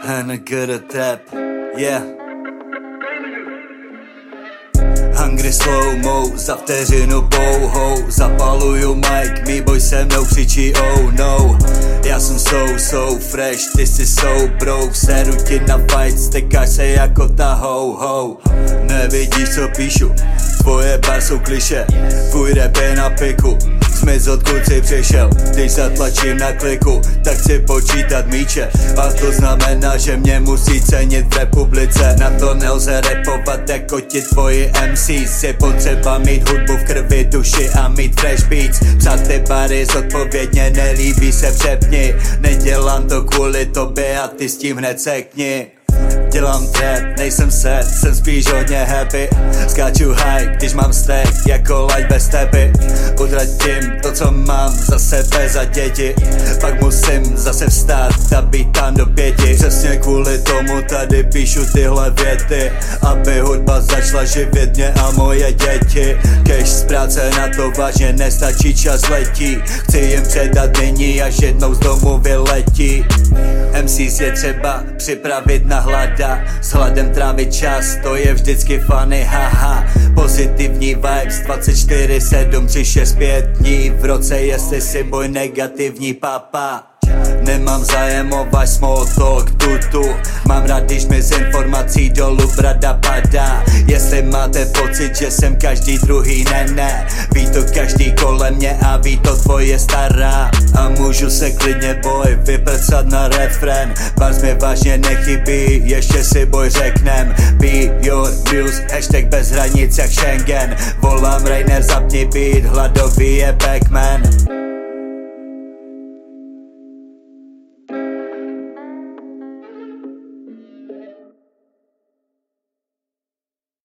NGR Trap, yeah. Hungry slow mo, za vteřinu pouhou. Zapaluju mic, mý boj se mnou křičí oh no. Já jsem so, so fresh, ty jsi so broke Seru ti na fight, stekáš se jako ta ho ho Nevidíš co píšu, tvoje bar jsou kliše. Tvůj rap je na piku Smysl odkud si přišel. Když zatlačím na kliku, tak chci počítat míče. A to znamená, že mě musí cenit v republice. Na to nelze repovat jako ti tvoji MCs Je potřeba mít hudbu v krvi, duši a mít fresh beats. Psat ty bary zodpovědně, nelíbí se přepni. Nedělám to kvůli tobě a ty s tím hned sekni Dělám trap, nejsem set, jsem spíš hodně happy. Skáču high, když mám stack, jako light bez stepy Utratím to, co mám za sebe, za děti. Pak musím být tam do pěti. Přesně kvůli tomu tady píšu tyhle věty Aby hudba začala živit mě a moje děti. Kež z práce na to vážně nestačí, čas letí. Chci jim předat nyní, až jednou z domu vyletí. MCs je třeba připravit na hlada S hladem trávit čas, to je vždycky funny, haha. Pozitivní vibes 24, 7, 3, 6, 5 dní. V roce, jestli si boj negativní papa Nemám zájem o váš small talk, tutu Mám rád, když mi z informací dolů brada padá. Jestli máte pocit, že jsem každý druhý, ne, ne. Ví to každý kolem mě a ví to tvoje stará. A můžu se klidně boj vyprcat na refren Bars mě vážně nechybí, ještě si boj řeknem. Be your muse, hashtag bez hranic jak Schengen. Volám Rainer, zapni beat, hladový je Pac-Man